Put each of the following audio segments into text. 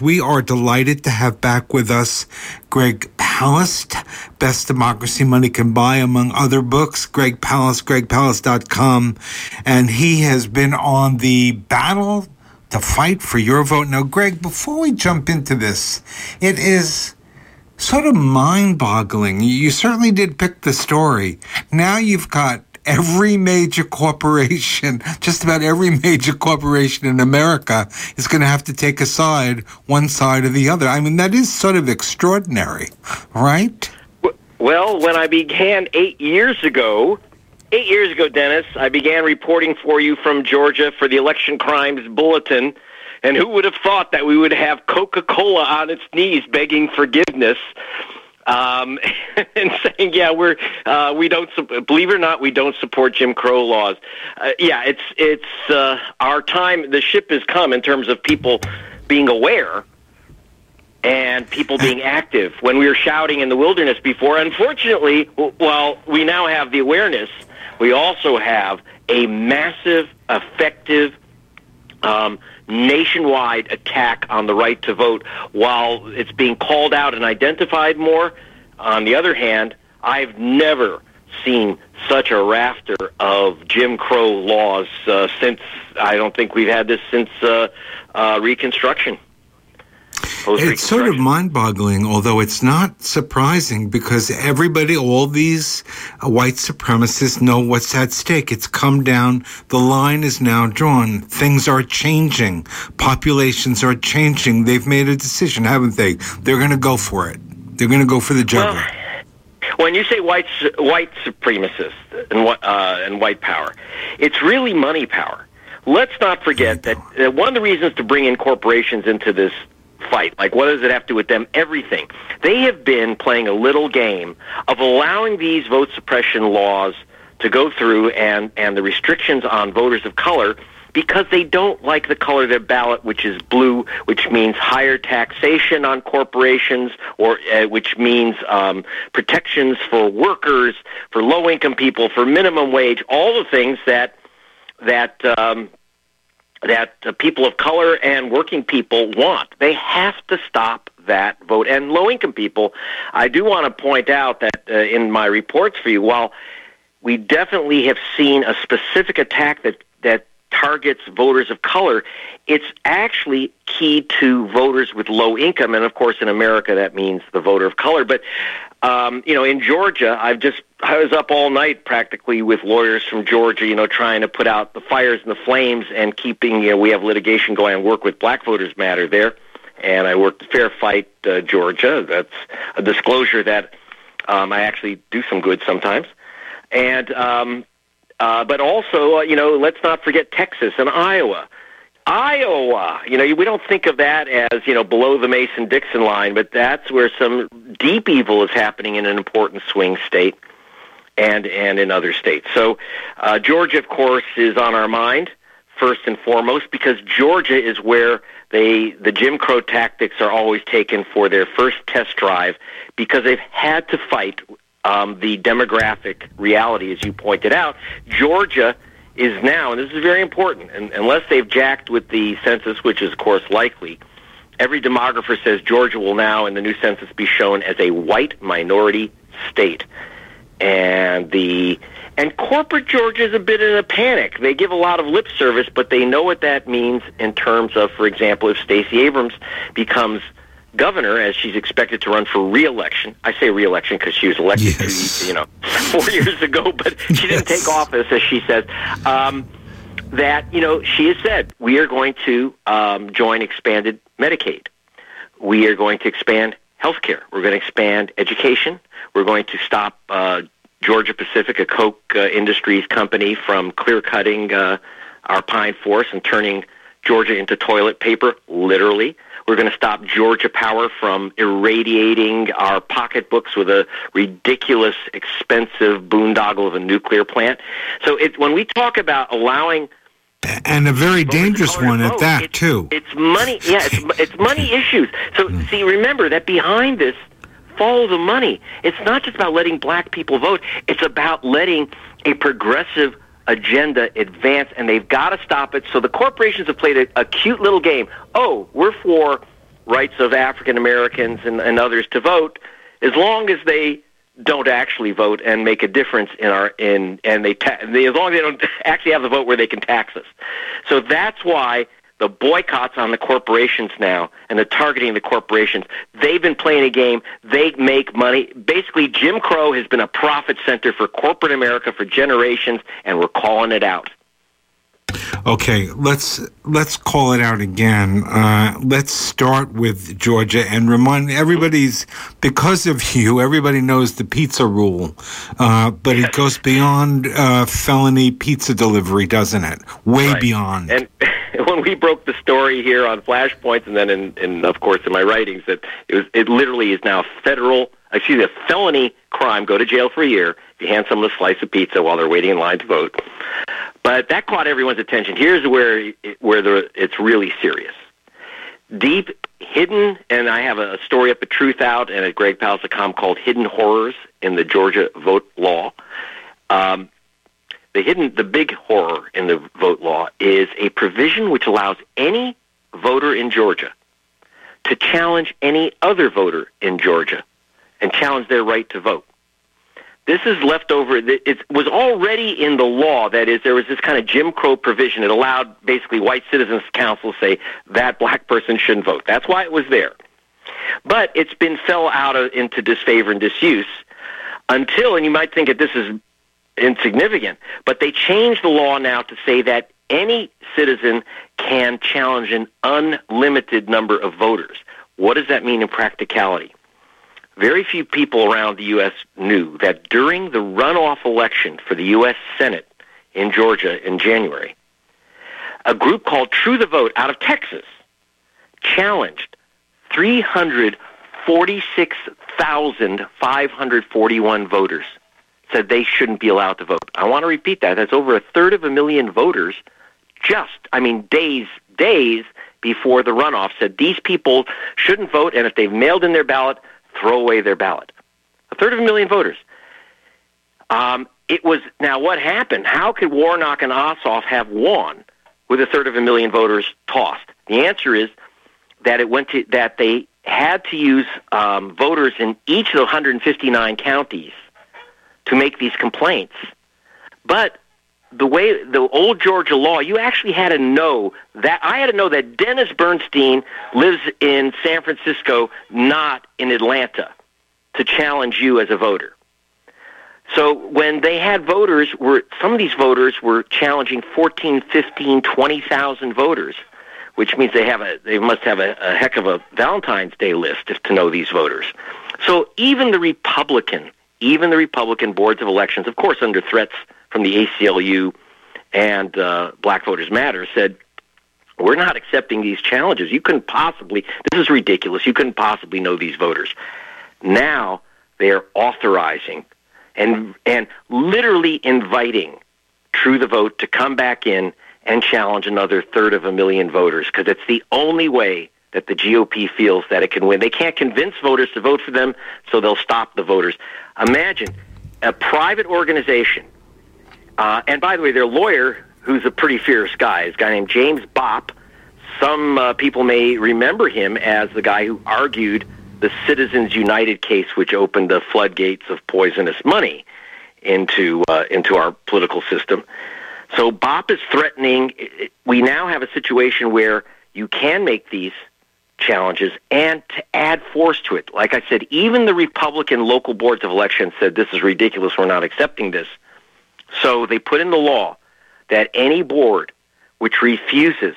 We are delighted to have back with us Greg Palast, Best Democracy Money Can Buy, among other books. Greg Palast, gregpalast.com. And he has been on the battle to fight for your vote. Now, Greg, before we jump into this, it is sort of mind boggling. You certainly did pick the story. Now you've got every major corporation, just about every major corporation in America is going to have to take a side, one side or the other. I mean, that is sort of extraordinary, right? Well, when I began eight years ago, eight years ago, Dennis, I began reporting for you from Georgia for the Election Crimes Bulletin. And who would have thought that we would have Coca Cola on its knees begging forgiveness um, and saying, "Yeah, we're uh, we don't believe it or not, we don't support Jim Crow laws." Uh, yeah, it's it's uh, our time. The ship has come in terms of people being aware and people being active. When we were shouting in the wilderness before, unfortunately, while we now have the awareness, we also have a massive, effective. Um, nationwide attack on the right to vote while it's being called out and identified more. On the other hand, I've never seen such a rafter of Jim Crow laws uh, since I don't think we've had this since uh, uh, Reconstruction. It's sort of mind boggling, although it's not surprising because everybody, all these uh, white supremacists know what's at stake. It's come down. The line is now drawn. Things are changing. Populations are changing. They've made a decision, haven't they? They're going to go for it. They're going to go for the juggler. Well, when you say white white supremacists and uh, and white power, it's really money power. Let's not forget that uh, one of the reasons to bring in corporations into this fight. Like, what does it have to do with them? Everything. They have been playing a little game of allowing these vote suppression laws to go through and, and the restrictions on voters of color because they don't like the color of their ballot, which is blue, which means higher taxation on corporations, or uh, which means um, protections for workers, for low-income people, for minimum wage, all the things that that um, that uh, people of color and working people want. They have to stop that vote. And low income people, I do want to point out that uh, in my reports for you, while we definitely have seen a specific attack that, that targets voters of color, it's actually key to voters with low income. And of course, in America, that means the voter of color. But um, you know, in Georgia, I've just I was up all night practically with lawyers from Georgia, you know, trying to put out the fires and the flames and keeping. You know, we have litigation going. I work with Black Voters Matter there, and I worked Fair Fight uh, Georgia. That's a disclosure that um, I actually do some good sometimes, and um, uh, but also, uh, you know, let's not forget Texas and Iowa. Iowa. You know, we don't think of that as, you know, below the Mason Dixon line, but that's where some deep evil is happening in an important swing state and and in other states. So uh, Georgia, of course, is on our mind first and foremost because Georgia is where they the Jim Crow tactics are always taken for their first test drive because they've had to fight um, the demographic reality, as you pointed out. Georgia is now, and this is very important, and unless they've jacked with the census, which is of course likely, every demographer says Georgia will now in the new census be shown as a white minority state. And the and corporate Georgia is a bit in a panic. They give a lot of lip service, but they know what that means in terms of, for example, if Stacey Abrams becomes governor as she's expected to run for re-election. I say re-election because she was elected, yes. you know, four years ago, but she yes. didn't take office, as she says. Um, that you know, she has said we are going to um, join expanded Medicaid. We are going to expand health care. We're going to expand education. We're going to stop uh, Georgia Pacific, a Koch uh, Industries company, from clear cutting uh, our pine forest and turning Georgia into toilet paper, literally. We're going to stop Georgia Power from irradiating our pocketbooks with a ridiculous, expensive boondoggle of a nuclear plant. So it, when we talk about allowing and a very dangerous one at that it's, too. It's money. Yeah, it's, it's money issues. So mm. see, remember that behind this, follow the money. It's not just about letting black people vote. It's about letting a progressive agenda advance, and they've got to stop it. So the corporations have played a, a cute little game. Oh, we're for rights of African Americans and, and others to vote, as long as they don't actually vote and make a difference in our in and they, ta- they as long as they don't actually have the vote where they can tax us. So that's why the boycotts on the corporations now and the targeting the corporations. They've been playing a game. They make money. Basically, Jim Crow has been a profit center for corporate America for generations, and we're calling it out. Okay, let's let's call it out again. Uh, let's start with Georgia and remind everybody's because of you. Everybody knows the pizza rule, uh, but it goes beyond uh, felony pizza delivery, doesn't it? Way right. beyond. And when we broke the story here on Flashpoints, and then in, in of course in my writings, that it was it literally is now federal. Excuse me, a felony crime. Go to jail for a year if you hand a slice of pizza while they're waiting in line to vote. But that caught everyone's attention. Here's where where the, it's really serious. Deep hidden, and I have a story up at Truthout and at GregPalast.com called "Hidden Horrors in the Georgia Vote Law." Um, the hidden, the big horror in the vote law is a provision which allows any voter in Georgia to challenge any other voter in Georgia and challenge their right to vote. This is left over. It was already in the law. That is, there was this kind of Jim Crow provision. It allowed basically white citizens council to say that black person shouldn't vote. That's why it was there. But it's been fell out of, into disfavor and disuse until, and you might think that this is insignificant, but they changed the law now to say that any citizen can challenge an unlimited number of voters. What does that mean in practicality? Very few people around the U.S. knew that during the runoff election for the U.S. Senate in Georgia in January, a group called True the Vote out of Texas challenged 346,541 voters said they shouldn't be allowed to vote. I want to repeat that. That's over a third of a million voters just, I mean, days, days before the runoff said these people shouldn't vote, and if they've mailed in their ballot, throw away their ballot. A third of a million voters. Um, it was now what happened? How could Warnock and Ossoff have won with a third of a million voters tossed? The answer is that it went to that they had to use um, voters in each of the 159 counties to make these complaints. But the way the old Georgia law, you actually had to know that I had to know that Dennis Bernstein lives in San Francisco, not in Atlanta, to challenge you as a voter. So when they had voters were some of these voters were challenging 14, 15, 20,000 voters, which means they have a they must have a, a heck of a Valentine's Day list if to know these voters. So even the Republican even the Republican boards of elections, of course, under threats from the ACLU and uh, Black Voters Matter, said, we're not accepting these challenges. You couldn't possibly, this is ridiculous. You couldn't possibly know these voters. Now they are authorizing and, and literally inviting True the Vote to come back in and challenge another third of a million voters because it's the only way that the GOP feels that it can win. They can't convince voters to vote for them, so they'll stop the voters. Imagine a private organization, uh, and by the way, their lawyer, who's a pretty fierce guy, is a guy named James Bopp. Some uh, people may remember him as the guy who argued the Citizens United case, which opened the floodgates of poisonous money into uh, into our political system. So Bopp is threatening. We now have a situation where you can make these challenges and to add force to it. Like I said, even the Republican local boards of elections said this is ridiculous, we're not accepting this. So they put in the law that any board which refuses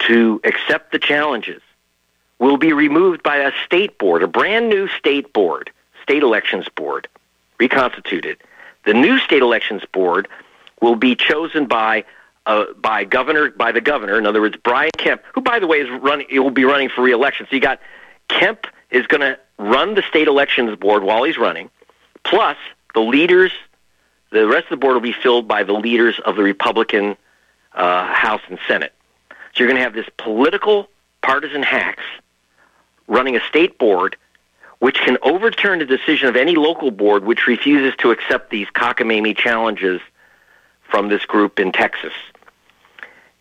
to accept the challenges will be removed by a state board, a brand new state board, state elections board, reconstituted. The new state elections board will be chosen by uh, by governor by the governor. In other words, Brian Kemp, who by the way is running, will be running for reelection. So you got Kemp is going to run the state elections board while he's running, plus the leaders. The rest of the board will be filled by the leaders of the Republican uh, House and Senate. So you're going to have this political partisan hacks running a state board which can overturn the decision of any local board which refuses to accept these cockamamie challenges from this group in Texas.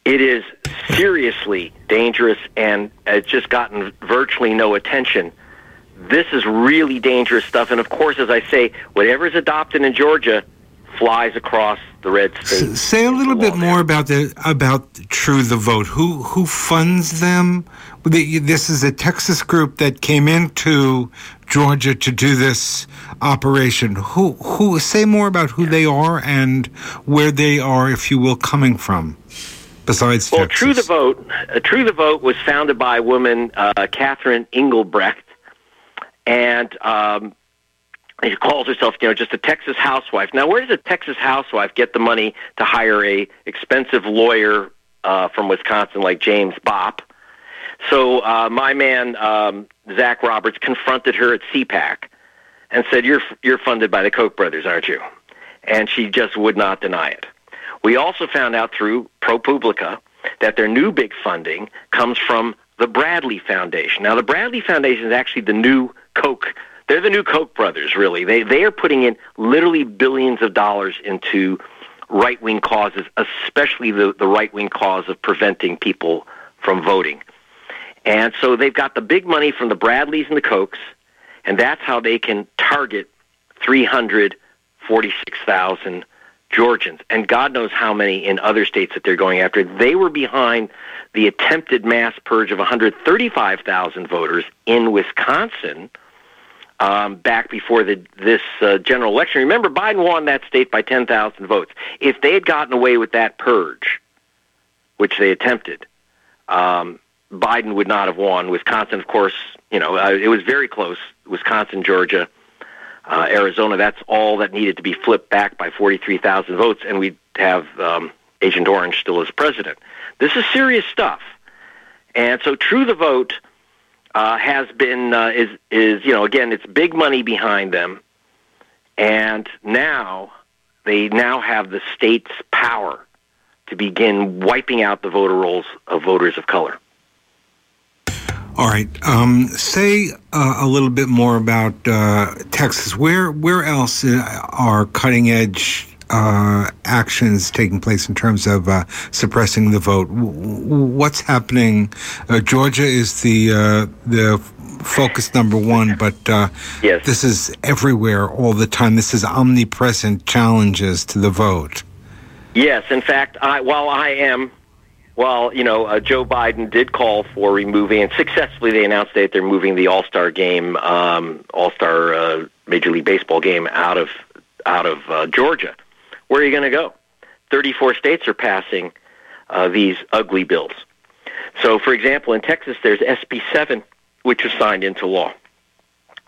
It is seriously dangerous, and it's just gotten virtually no attention. This is really dangerous stuff, and of course, as I say, whatever is adopted in Georgia flies across the red state. Say a little bit more about the about True the Vote. Who who funds them? This is a Texas group that came into Georgia to do this operation. Who who say more about who they are and where they are, if you will, coming from. Besides, well, Texas. True the Vote. Uh, True the Vote was founded by a woman, uh, Catherine Engelbrecht, and um, she calls herself, you know, just a Texas housewife. Now, where does a Texas housewife get the money to hire a expensive lawyer uh, from Wisconsin like James Bopp? So uh, my man um, Zach Roberts confronted her at CPAC and said, "You're you're funded by the Koch brothers, aren't you?" And she just would not deny it. We also found out through ProPublica that their new big funding comes from the Bradley Foundation. Now, the Bradley Foundation is actually the new Koch. They're the new Koch brothers, really. They they are putting in literally billions of dollars into right wing causes, especially the the right wing cause of preventing people from voting. And so they've got the big money from the Bradleys and the Kochs, and that's how they can target 346,000 Georgians, and God knows how many in other states that they're going after. They were behind the attempted mass purge of 135,000 voters in Wisconsin um, back before the, this uh, general election. Remember, Biden won that state by 10,000 votes. If they had gotten away with that purge, which they attempted, um, Biden would not have won. Wisconsin, of course, you know, uh, it was very close. Wisconsin, Georgia, uh, Arizona, that's all that needed to be flipped back by 43,000 votes, and we'd have um, Agent Orange still as president. This is serious stuff. And so True the Vote uh, has been, uh, is, is, you know, again, it's big money behind them. And now they now have the state's power to begin wiping out the voter rolls of voters of color. All right. Um, say uh, a little bit more about uh, Texas. Where where else uh, are cutting edge uh, actions taking place in terms of uh, suppressing the vote? What's happening? Uh, Georgia is the the focus number one, but yes. this is everywhere all the time. This is omnipresent challenges to the vote. Yes, in fact, I, while I am well, you know, uh, Joe Biden did call for removing, and successfully they announced that they're moving the All Star game, um, All Star uh, Major League Baseball game out of out of uh, Georgia. Where are you going to go? Thirty-four states are passing uh, these ugly bills. So, for example, in Texas, there's SB 7, which was signed into law.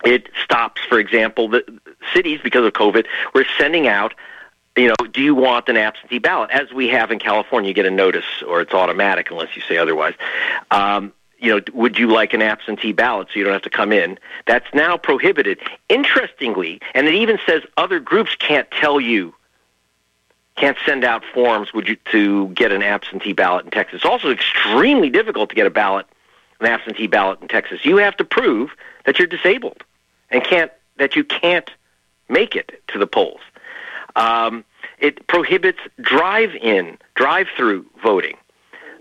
It stops, for example, the cities because of COVID were sending out you know, do you want an absentee ballot? As we have in California, you get a notice or it's automatic unless you say otherwise. Um, you know, would you like an absentee ballot so you don't have to come in? That's now prohibited. Interestingly, and it even says other groups can't tell you, can't send out forms would you to get an absentee ballot in Texas. It's also extremely difficult to get a ballot, an absentee ballot in Texas. You have to prove that you're disabled and can't that you can't make it to the polls. Um, it prohibits drive-in, drive-through voting,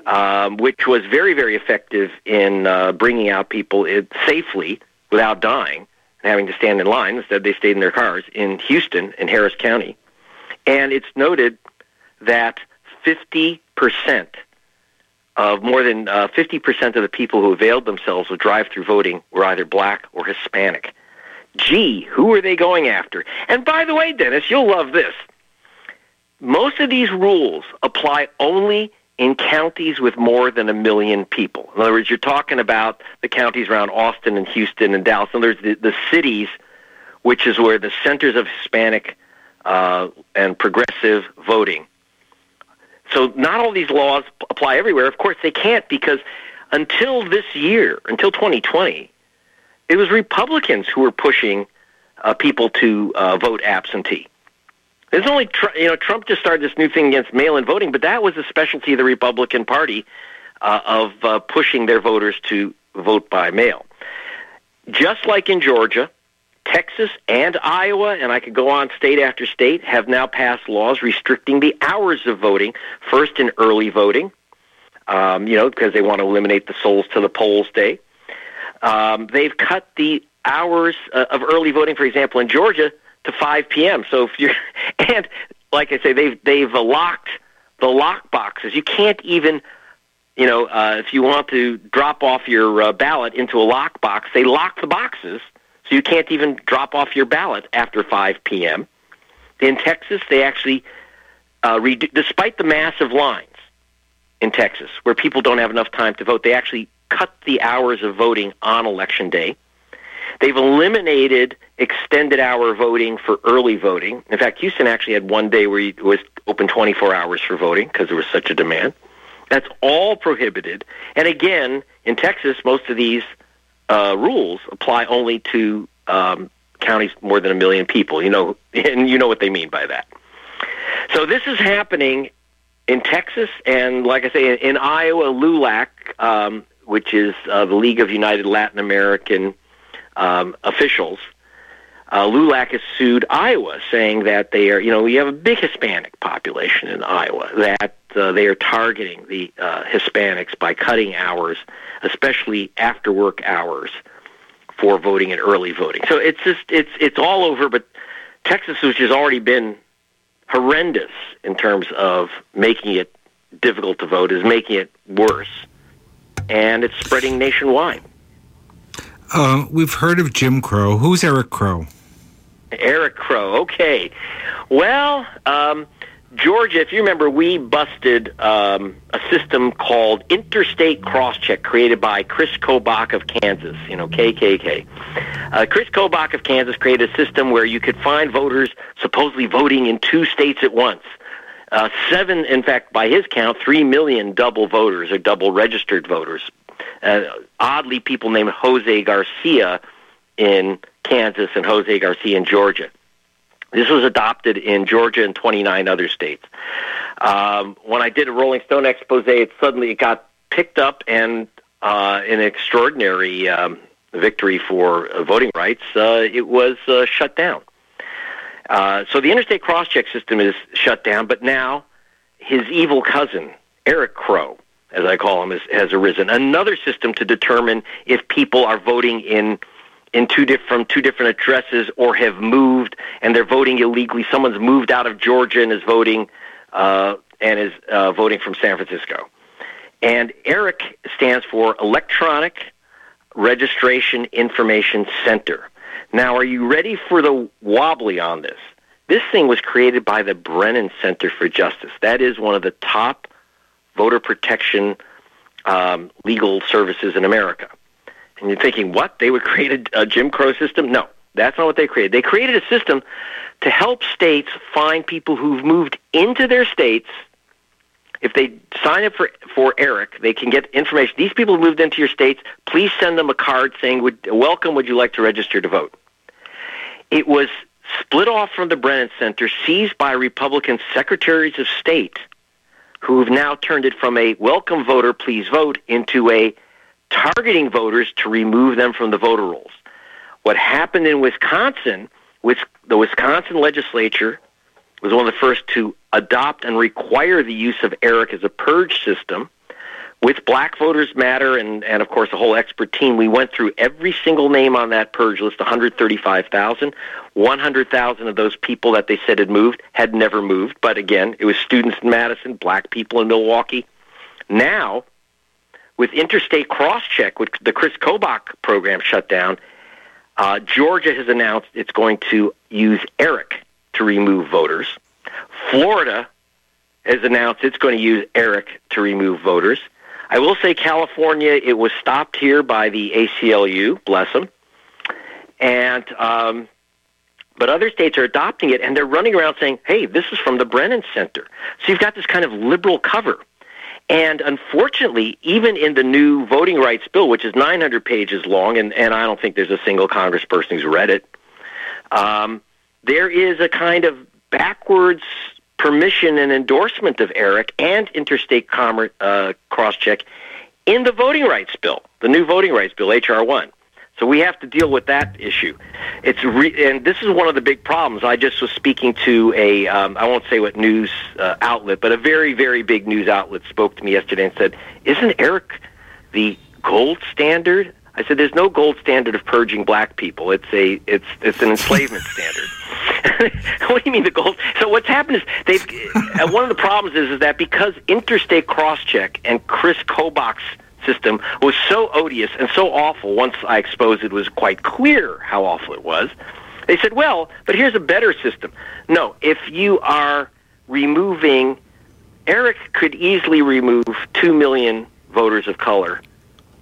um, which was very, very effective in uh, bringing out people it, safely without dying and having to stand in line. Instead, they stayed in their cars in Houston, in Harris County. And it's noted that 50% of more than uh, 50% of the people who availed themselves of drive-through voting were either black or Hispanic. Gee, who are they going after? And by the way, Dennis, you'll love this. Most of these rules apply only in counties with more than a million people. In other words, you're talking about the counties around Austin and Houston and Dallas. And there's the, the cities, which is where the centers of Hispanic uh, and progressive voting. So not all these laws apply everywhere. Of course, they can't because until this year, until 2020, it was Republicans who were pushing uh, people to uh, vote absentee. It's only you know Trump just started this new thing against mail-in voting, but that was a specialty of the Republican Party uh, of uh, pushing their voters to vote by mail. Just like in Georgia, Texas and Iowa, and I could go on state after state, have now passed laws restricting the hours of voting. First in early voting, um, you know, because they want to eliminate the souls to the polls day. Um, they've cut the hours uh, of early voting, for example, in Georgia to 5 p.m. So if you're, and like I say, they've they've locked the lock boxes. You can't even, you know, uh, if you want to drop off your uh, ballot into a lock box, they lock the boxes, so you can't even drop off your ballot after 5 p.m. In Texas, they actually, uh, redu- despite the massive lines in Texas, where people don't have enough time to vote, they actually cut the hours of voting on election day. They've eliminated extended hour voting for early voting. In fact, Houston actually had one day where it was open 24 hours for voting because there was such a demand. That's all prohibited. And again, in Texas, most of these uh, rules apply only to um, counties more than a million people. You know, and you know what they mean by that. So this is happening in Texas, and like I say, in, Iowa, LULAC, um, which is uh, the League of United Latin American um, Officials, uh, LULAC has sued Iowa, saying that they are, you know, we have a big Hispanic population in Iowa, that uh, they are targeting the uh, Hispanics by cutting hours, especially after work hours, for voting and early voting. So it's just it's it's all over. But Texas, which has already been horrendous in terms of making it difficult to vote, is making it worse, and it's spreading nationwide. Uh, we've heard of Jim Crow. Who's Eric Crow? Eric Crow. Okay. Well, um, Georgia, if you remember, we busted um, a system called Interstate Crosscheck created by Chris Kobach of Kansas, you know, KKK. Uh, Chris Kobach of Kansas created a system where you could find voters supposedly voting in two states at once. Uh, seven, in fact, by his count, three million double voters or double registered voters. Uh, oddly, people named Jose Garcia in Kansas and Jose Garcia in Georgia. This was adopted in Georgia and 29 other states. Um, when I did a Rolling Stone expose, it suddenly it got picked up and uh, an extraordinary um, victory for uh, voting rights. Uh, it was uh, shut down. Uh, so the interstate cross check system is shut down, but now his evil cousin, Eric Crow, as I call him, has, has arisen. Another system to determine if people are voting in in two diff- from two different addresses or have moved and they're voting illegally. Someone's moved out of Georgia and is voting uh, and is uh, voting from San Francisco. And ERIC stands for Electronic Registration Information Center. Now, are you ready for the wobbly on this? This thing was created by the Brennan Center for Justice. That is one of the top voter protection um, legal services in America. And you're thinking, what? They would create a, a Jim Crow system? No, that's not what they created. They created a system to help states find people who've moved into their states. If they sign up for for Eric, they can get information. These people moved into your states. Please send them a card saying, would, "Welcome. Would you like to register to vote?" It was split off from the Brennan Center, seized by Republican secretaries of state, who have now turned it from a "Welcome voter, please vote" into a targeting voters to remove them from the voter rolls. What happened in Wisconsin, was the Wisconsin legislature was one of the first to adopt and require the use of ERIC as a purge system. With Black Voters Matter and, and of course a whole expert team, we went through every single name on that purge list, 135,000. 100,000 of those people that they said had moved had never moved. But again, it was students in Madison, black people in Milwaukee. Now, with interstate cross-check, with the Chris Kobach program shut down, uh, Georgia has announced it's going to use ERIC to remove voters. Florida has announced it's going to use ERIC to remove voters. I will say California, it was stopped here by the ACLU, bless them. And, um, but other states are adopting it, and they're running around saying, hey, this is from the Brennan Center. So you've got this kind of liberal cover. And unfortunately, even in the new voting rights bill, which is 900 pages long, and, and I don't think there's a single congressperson who's read it, um, there is a kind of backwards permission and endorsement of ERIC and interstate commerce, uh, crosscheck in the voting rights bill, the new voting rights bill, H.R. 1. So we have to deal with that issue. It's re- and this is one of the big problems. I just was speaking to a um, I won't say what news uh, outlet, but a very very big news outlet spoke to me yesterday and said, "Isn't ERIC the gold standard?" I said, "There's no gold standard of purging black people. It's a it's it's an enslavement standard." what do you mean the gold? So what's happened is they've uh, one of the problems is is that because interstate crosscheck and Chris Kobach's system was so odious and so awful once I exposed it was quite clear how awful it was. They said, well, but here's a better system. No, if you are removing, ERIC could easily remove 2 million voters of color,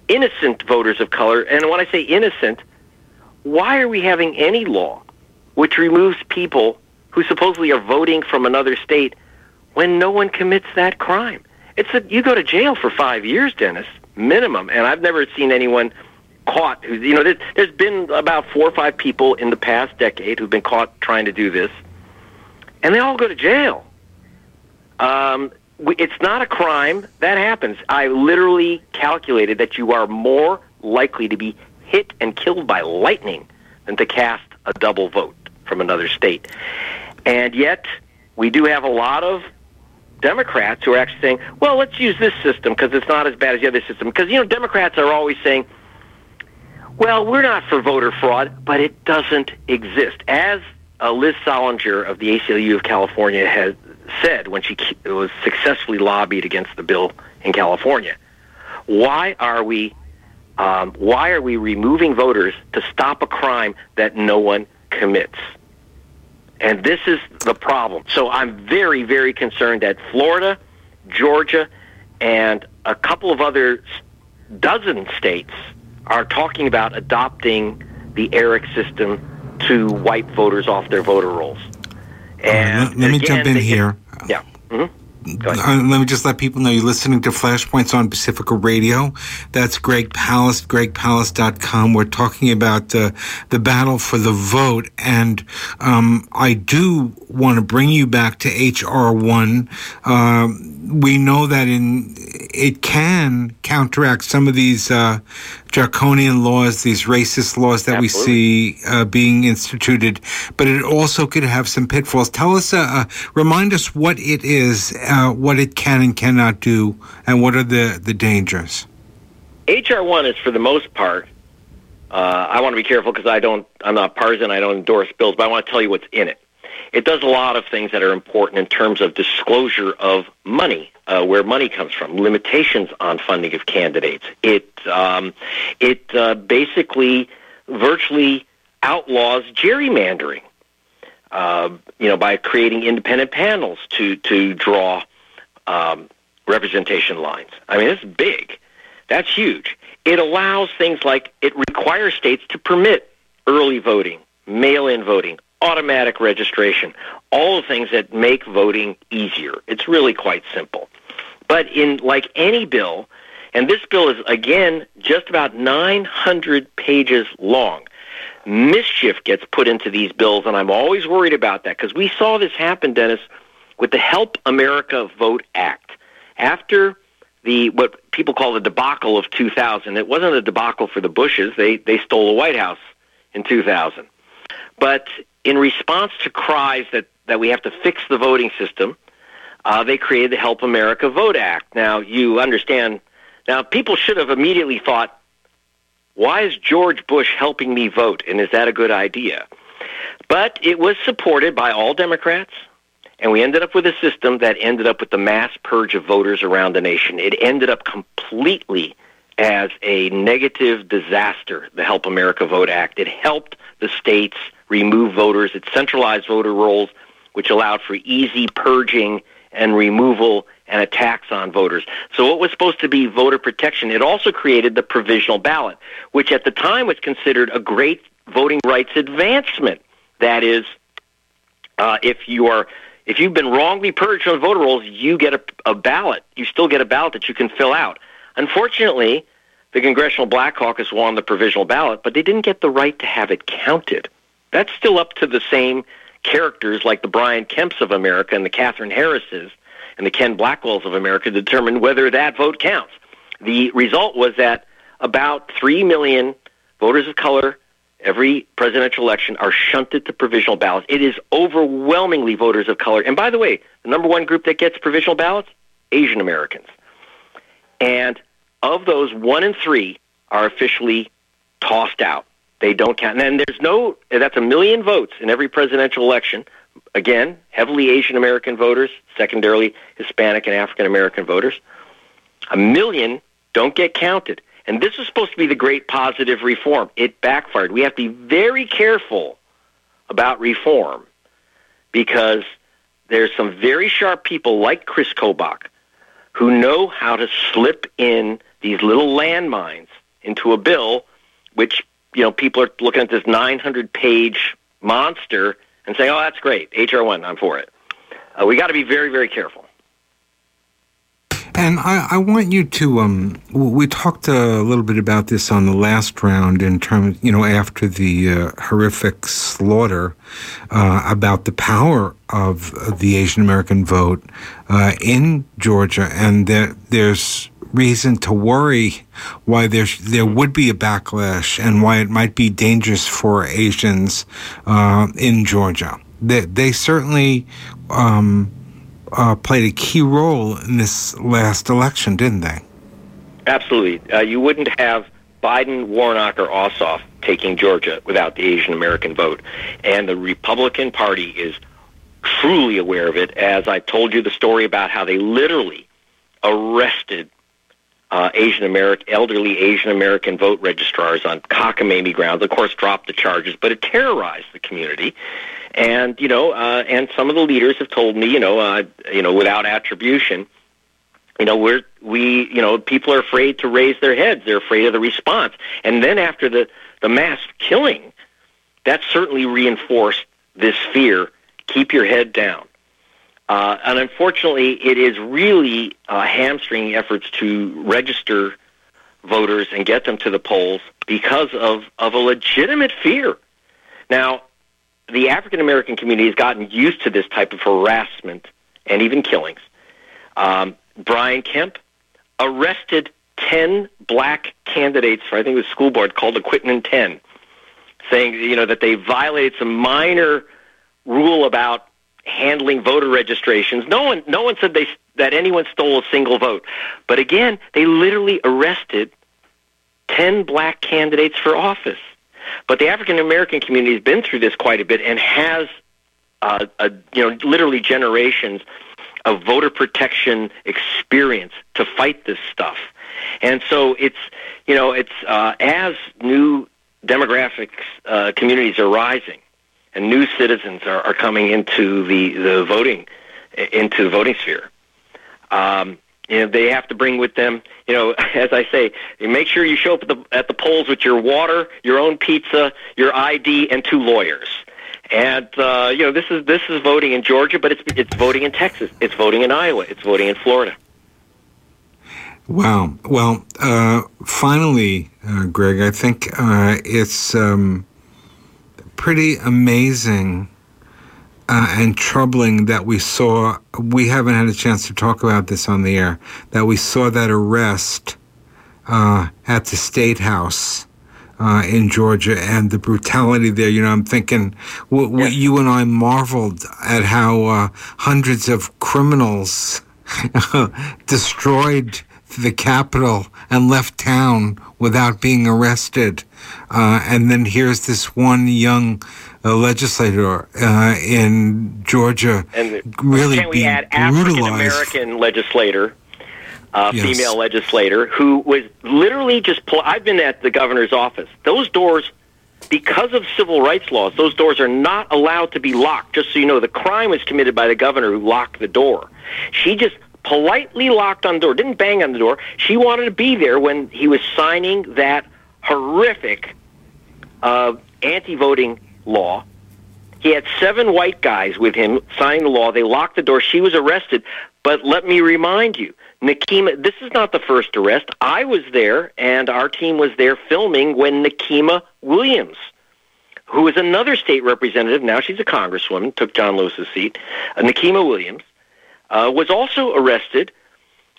innocent voters of color. And when I say innocent, why are we having any law which removes people who supposedly are voting from another state when no one commits that crime? It's that you go to jail for five years, Dennis minimum. And I've never seen anyone caught. Who, you know, there's, been about four or five people in the past decade who've been caught trying to do this, and they all go to jail. Um, it's not a crime. That happens. I literally calculated that you are more likely to be hit and killed by lightning than to cast a double vote from another state. And yet, we do have a lot of Democrats who are actually saying, well, let's use this system because it's not as bad as the other system. Because, you know, Democrats are always saying, well, we're not for voter fraud, but it doesn't exist. As uh, Liz Solinger of the ACLU of California has said when she was successfully lobbied against the bill in California, why are we um, why are we removing voters to stop a crime that no one commits? And this is the problem. So I'm very, very concerned that Florida, Georgia, and a couple of other dozen states are talking about adopting the ERIC system to wipe voters off their voter rolls. And uh, let, let me jump in here. Yeah. Mm-hmm. Uh, let me just let people know you're listening to Flashpoints on Pacifica Radio. That's Greg Palast, gregpalast.com. We're talking about uh, the battle for the vote. And um, I do want to bring you back to H.R.1. Uh, we know that in it can counteract some of these uh, draconian laws, these racist laws that Absolutely. we see uh, being instituted, but it also could have some pitfalls. Tell us, uh, uh remind us what it is, uh, what it can and cannot do, and what are the, the dangers. HR one is for the most part. Uh, I want to be careful because I don't. I'm not partisan. I don't endorse bills, but I want to tell you what's in it. It does a lot of things that are important in terms of disclosure of money uh, where money comes from, limitations on funding of candidates. It um, it uh, basically virtually outlaws gerrymandering. Uh, you know, by creating independent panels to to draw um, representation lines. I mean, it's big. That's huge. It allows things like it requires states to permit early voting, mail-in voting, automatic registration, all the things that make voting easier. It's really quite simple. But in like any bill, and this bill is again just about 900 pages long. Mischief gets put into these bills, and I'm always worried about that because we saw this happen, Dennis, with the Help America Vote Act. After the what people call the debacle of 2000, it wasn't a debacle for the Bushes. They they stole the White House in 2000. But in response to cries that, that we have to fix the voting system, uh, they created the Help America Vote Act. Now, you understand, now people should have immediately thought, why is George Bush helping me vote, and is that a good idea? But it was supported by all Democrats, and we ended up with a system that ended up with the mass purge of voters around the nation. It ended up completely as a negative disaster, the Help America Vote Act. It helped the states remove voters. It centralized voter rolls, which allowed for easy purging and removal and attacks on voters. So what was supposed to be voter protection, it also created the provisional ballot, which at the time was considered a great voting rights advancement. That is, uh, if you are if you've been wrongly purged on voter rolls, you get a, a ballot. You still get a ballot that you can fill out. Unfortunately, the Congressional Black Caucus won the provisional ballot, but they didn't get the right to have it counted. That's still up to the same characters like the Brian Kemps of America and the Katherine Harrises and the Ken Blackwells of America determine whether that vote counts. The result was that about 3 million voters of color, every presidential election, are shunted to provisional ballots. It is overwhelmingly voters of color. And by the way, the number one group that gets provisional ballots? Asian Americans. And of those, one in three are officially tossed out. They don't count. And there's no, that's a million votes in every presidential election. Again, heavily Asian American voters, secondarily Hispanic and African American voters. A million don't get counted. And this was supposed to be the great positive reform. It backfired. We have to be very careful about reform because there's some very sharp people like Chris Kobach who know how to slip in these little landmines into a bill, which you know people are looking at this 900 page monster and saying, "Oh, that's great, HR one, I'm for it." Uh, we got to be very, very careful. And I, I, want you to. Um, we talked a little bit about this on the last round, in terms, you know, after the uh, horrific slaughter, uh, about the power of the Asian American vote uh, in Georgia, and there's reason to worry why there's there would be a backlash and why it might be dangerous for Asians uh, in Georgia. They, they certainly. Um, uh, played a key role in this last election, didn't they? Absolutely. Uh, you wouldn't have Biden, Warnock, or Ossoff taking Georgia without the Asian American vote. And the Republican Party is truly aware of it, as I told you the story about how they literally arrested uh, Asian American, elderly Asian American vote registrars on cockamamie grounds. Of course, dropped the charges, but it terrorized the community. And you know, uh, and some of the leaders have told me, you know, uh, you know, without attribution, you know, we're we, you know, people are afraid to raise their heads. They're afraid of the response. And then after the the mass killing, that certainly reinforced this fear. Keep your head down. Uh, and unfortunately, it is really uh, hamstringing efforts to register voters and get them to the polls because of, of a legitimate fear. Now, the African American community has gotten used to this type of harassment and even killings. Um, Brian Kemp arrested 10 black candidates for, I think was school board, called Quitman 10, saying, you know, that they violated some minor rule about handling voter registrations. No one, no one said they, that anyone stole a single vote. But again, they literally arrested 10 black candidates for office. But the African American community has been through this quite a bit and has, uh, a, you know, literally generations of voter protection experience to fight this stuff. And so it's, you know, it's uh, as new demographics uh, communities are rising and new citizens are, are coming into the, the voting into the voting sphere. Um, you know, they have to bring with them, you know, as I say, make sure you show up at the, at the polls with your water, your own pizza, your ID, and two lawyers. And uh, you know, this is this is voting in Georgia, but it's it's voting in Texas, it's voting in Iowa, it's voting in Florida. Wow. Well, uh, finally, uh, Greg, I think uh, it's um, pretty amazing uh, and troubling that we saw. We haven't had a chance to talk about this on the air. That we saw that arrest uh, at the state house. Uh, in Georgia and the brutality there. You know, I'm thinking w- w- you and I marveled at how uh, hundreds of criminals destroyed the Capitol and left town without being arrested. Uh, and then here's this one young uh, legislator uh, in Georgia and really can we add African American legislator, uh, yes. female legislator, who was literally just. Pl- I've been at the governor's office. Those doors. Because of civil rights laws, those doors are not allowed to be locked. Just so you know, the crime was committed by the governor who locked the door. She just politely locked on the door, didn't bang on the door. She wanted to be there when he was signing that horrific uh, anti-voting law. He had seven white guys with him signing the law. They locked the door. She was arrested. But let me remind you, Nikema, this is not the first arrest. I was there, and our team was there filming when Nikema Williams, who is another state representative, now she's a congresswoman, took John Lewis's seat, uh, Nikema Williams, uh, was also arrested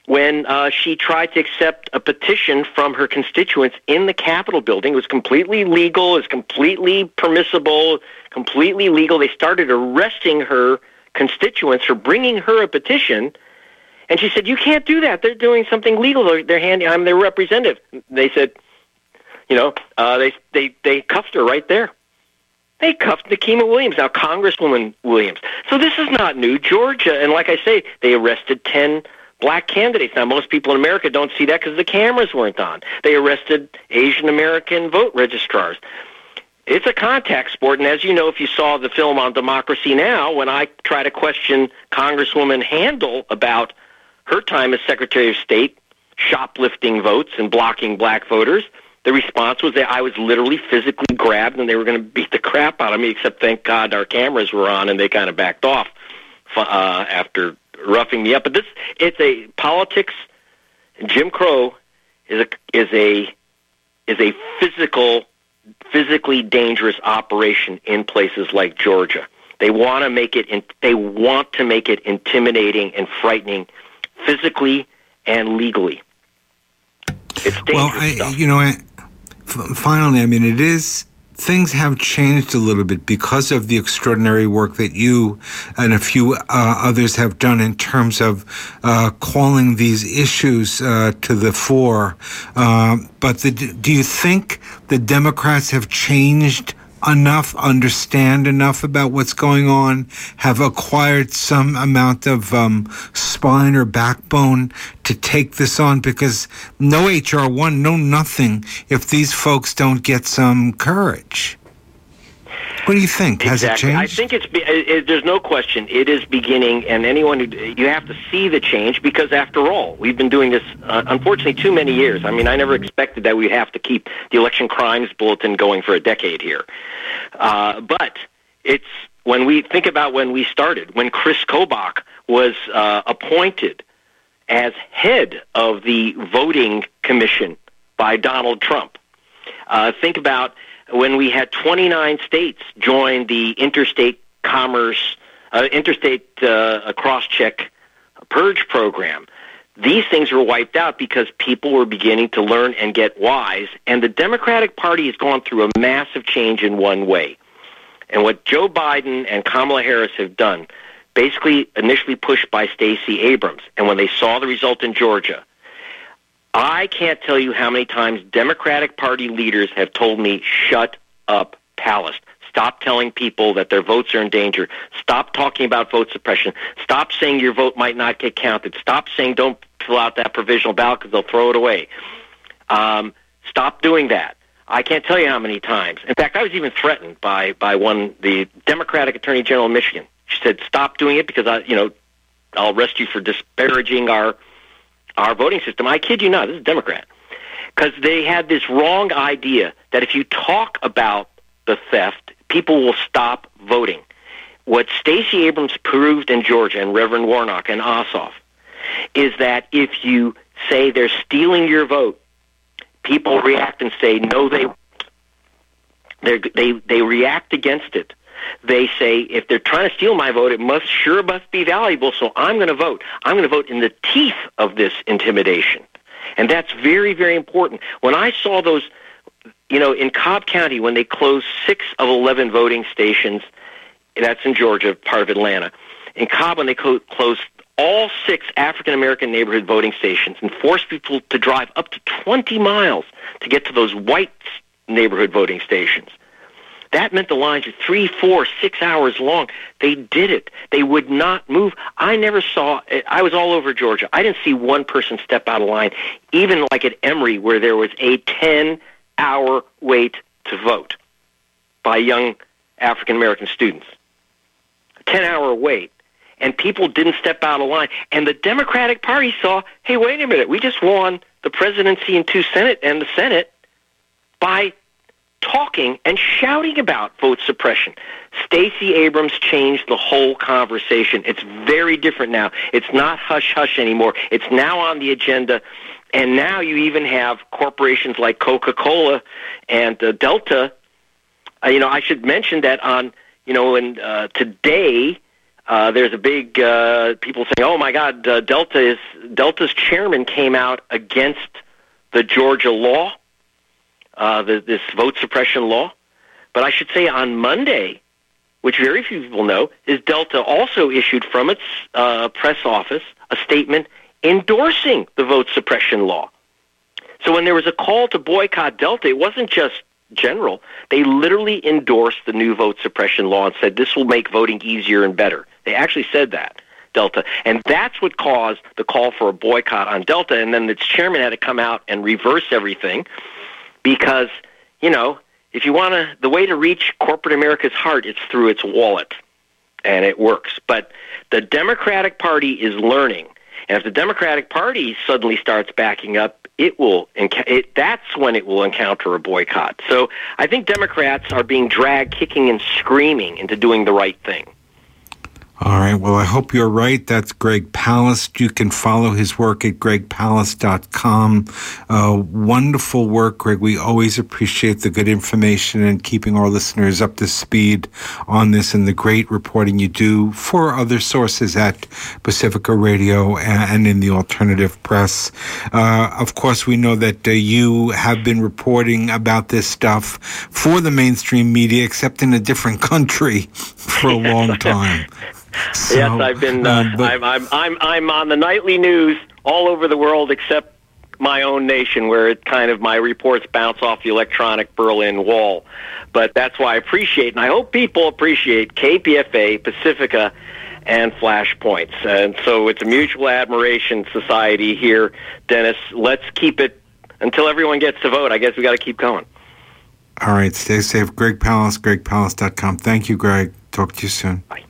when uh, she tried to accept a petition from her constituents in the Capitol building. It was completely legal, it was completely permissible, completely legal. They started arresting her constituents for bringing her a petition. And she said, "You can't do that. They're doing something legal. They're, they're handing. I'm their representative." They said, "You know, uh, they they they cuffed her right there. They cuffed Nikema Williams, now Congresswoman Williams. So this is not new. Georgia, and like I say, they arrested ten black candidates. Now, most people in America don't see that because the cameras weren't on. They arrested Asian American vote registrars. It's a contact sport, and as you know, if you saw the film on Democracy Now, when I try to question Congresswoman Handel about her time as Secretary of State shoplifting votes and blocking black voters, the response was that I was literally physically grabbed and they were going to beat the crap out of me, except thank God our cameras were on and they kind of backed off uh, after roughing me up. But this, it's a politics. Jim Crow is a is a is a physical, physically dangerous operation in places like Georgia. They want to make it. In, they want to make it intimidating and frightening, physically and legally. It's dangerous well, I, you know, I, finally, I mean, it is things have changed a little bit because of the extraordinary work that you and a few uh, others have done in terms of uh, calling these issues uh, to the fore. Uh, but the, do you think the Democrats have changed? Enough, understand enough about what's going on, have acquired some amount of um, spine or backbone to take this on because no HR1, no nothing if these folks don't get some courage. What do you think? Exactly. Has it changed? I think it's. It, there's no question. It is beginning, and anyone who you have to see the change because, after all, we've been doing this uh, unfortunately too many years. I mean, I never expected that we'd have to keep the election crimes bulletin going for a decade here. Uh, but it's when we think about when we started, when Chris Kobach was uh, appointed as head of the voting commission by Donald Trump. Uh, think about when we had 29 states join the interstate commerce, uh, interstate uh, cross-check purge program. These things were wiped out because people were beginning to learn and get wise, and the Democratic Party has gone through a massive change in one way. And what Joe Biden and Kamala Harris have done, basically initially pushed by Stacey Abrams, and when they saw the result in Georgia, I can't tell you how many times Democratic Party leaders have told me, shut up, Palast. Stop telling people that their votes are in danger. Stop talking about vote suppression. Stop saying your vote might not get counted. Stop saying don't fill out that provisional ballot because they'll throw it away. Um, stop doing that. I can't tell you how many times. In fact, I was even threatened by by one the Democratic Attorney General of Michigan. She said, "Stop doing it because I, you know, I'll arrest you for disparaging our our voting system. I kid you not, this is a Democrat. Because they had this wrong idea that if you talk about the theft, people will stop voting. What Stacey Abrams proved in Georgia and Reverend Warnock and Ossoff is that if you say they're stealing your vote, people react and say, no, they they they they react against it they say if they're trying to steal my vote, it must sure must be valuable. So I'm going to vote. I'm going to vote in the teeth of this intimidation, and that's very very important. When I saw those, you know, in Cobb County when they closed six of eleven voting stations, that's in Georgia, part of Atlanta. In Cobb when they co- closed all six African American neighborhood voting stations and forced people to drive up to 20 miles to get to those white neighborhood voting stations. That meant the lines were three, four, six hours long. They did it. They would not move. I never saw. I was all over Georgia. I didn't see one person step out of line, even like at Emory, where there was a ten-hour wait to vote by young African American students. Ten-hour wait, and people didn't step out of line. And the Democratic Party saw, hey, wait a minute, we just won the presidency and two Senate and the Senate by talking and shouting about vote suppression. Stacey Abrams changed the whole conversation. It's very different now. It's not hush hush anymore. It's now on the agenda. And now you even have corporations like Coca-Cola and uh, Delta. Uh, you know, I should mention that on, you know, and uh, today uh, there's a big uh, people saying, "Oh my God, uh, Delta is Delta's chairman came out against the Georgia law, uh, the, this vote suppression law." But I should say on Monday, which very few people know, is Delta also issued from its uh, press office a statement endorsing the vote suppression law. So when there was a call to boycott Delta, it wasn't just general. They literally endorsed the new vote suppression law and said this will make voting easier and better. They actually said that. Delta. And that's what caused the call for a boycott on Delta. And then its chairman had to come out and reverse everything because, you know, if you want to, the way to reach corporate America's heart, it's through its wallet. And it works. But the Democratic Party is learning. And if the Democratic Party suddenly starts backing up, it will it, that's when it will encounter a boycott. So I think Democrats are being dragged kicking and screaming into doing the right thing. All right. Well, I hope you're right. That's Greg Palast. You can follow his work at gregpalast.com. Uh, wonderful work, Greg. We always appreciate the good information and keeping our listeners up to speed on this and the great reporting you do for other sources at Pacifica Radio and in the alternative press. Uh, of course, we know that uh, you have been reporting about this stuff for the mainstream media, except in a different country for a long time. So, yes, I've been. Uh, um, but, I'm, I'm I'm I'm on the nightly news all over the world, except my own nation, where it kind of my reports bounce off the electronic Berlin Wall. But that's why I appreciate, and I hope people appreciate KPFA, Pacifica, and Flashpoints. And so it's a mutual admiration society here, Dennis. Let's keep it until everyone gets to vote. I guess we got to keep going. All right, stay safe. Greg Palast, gregpalast.com. Thank you, Greg. Talk to you soon. Bye.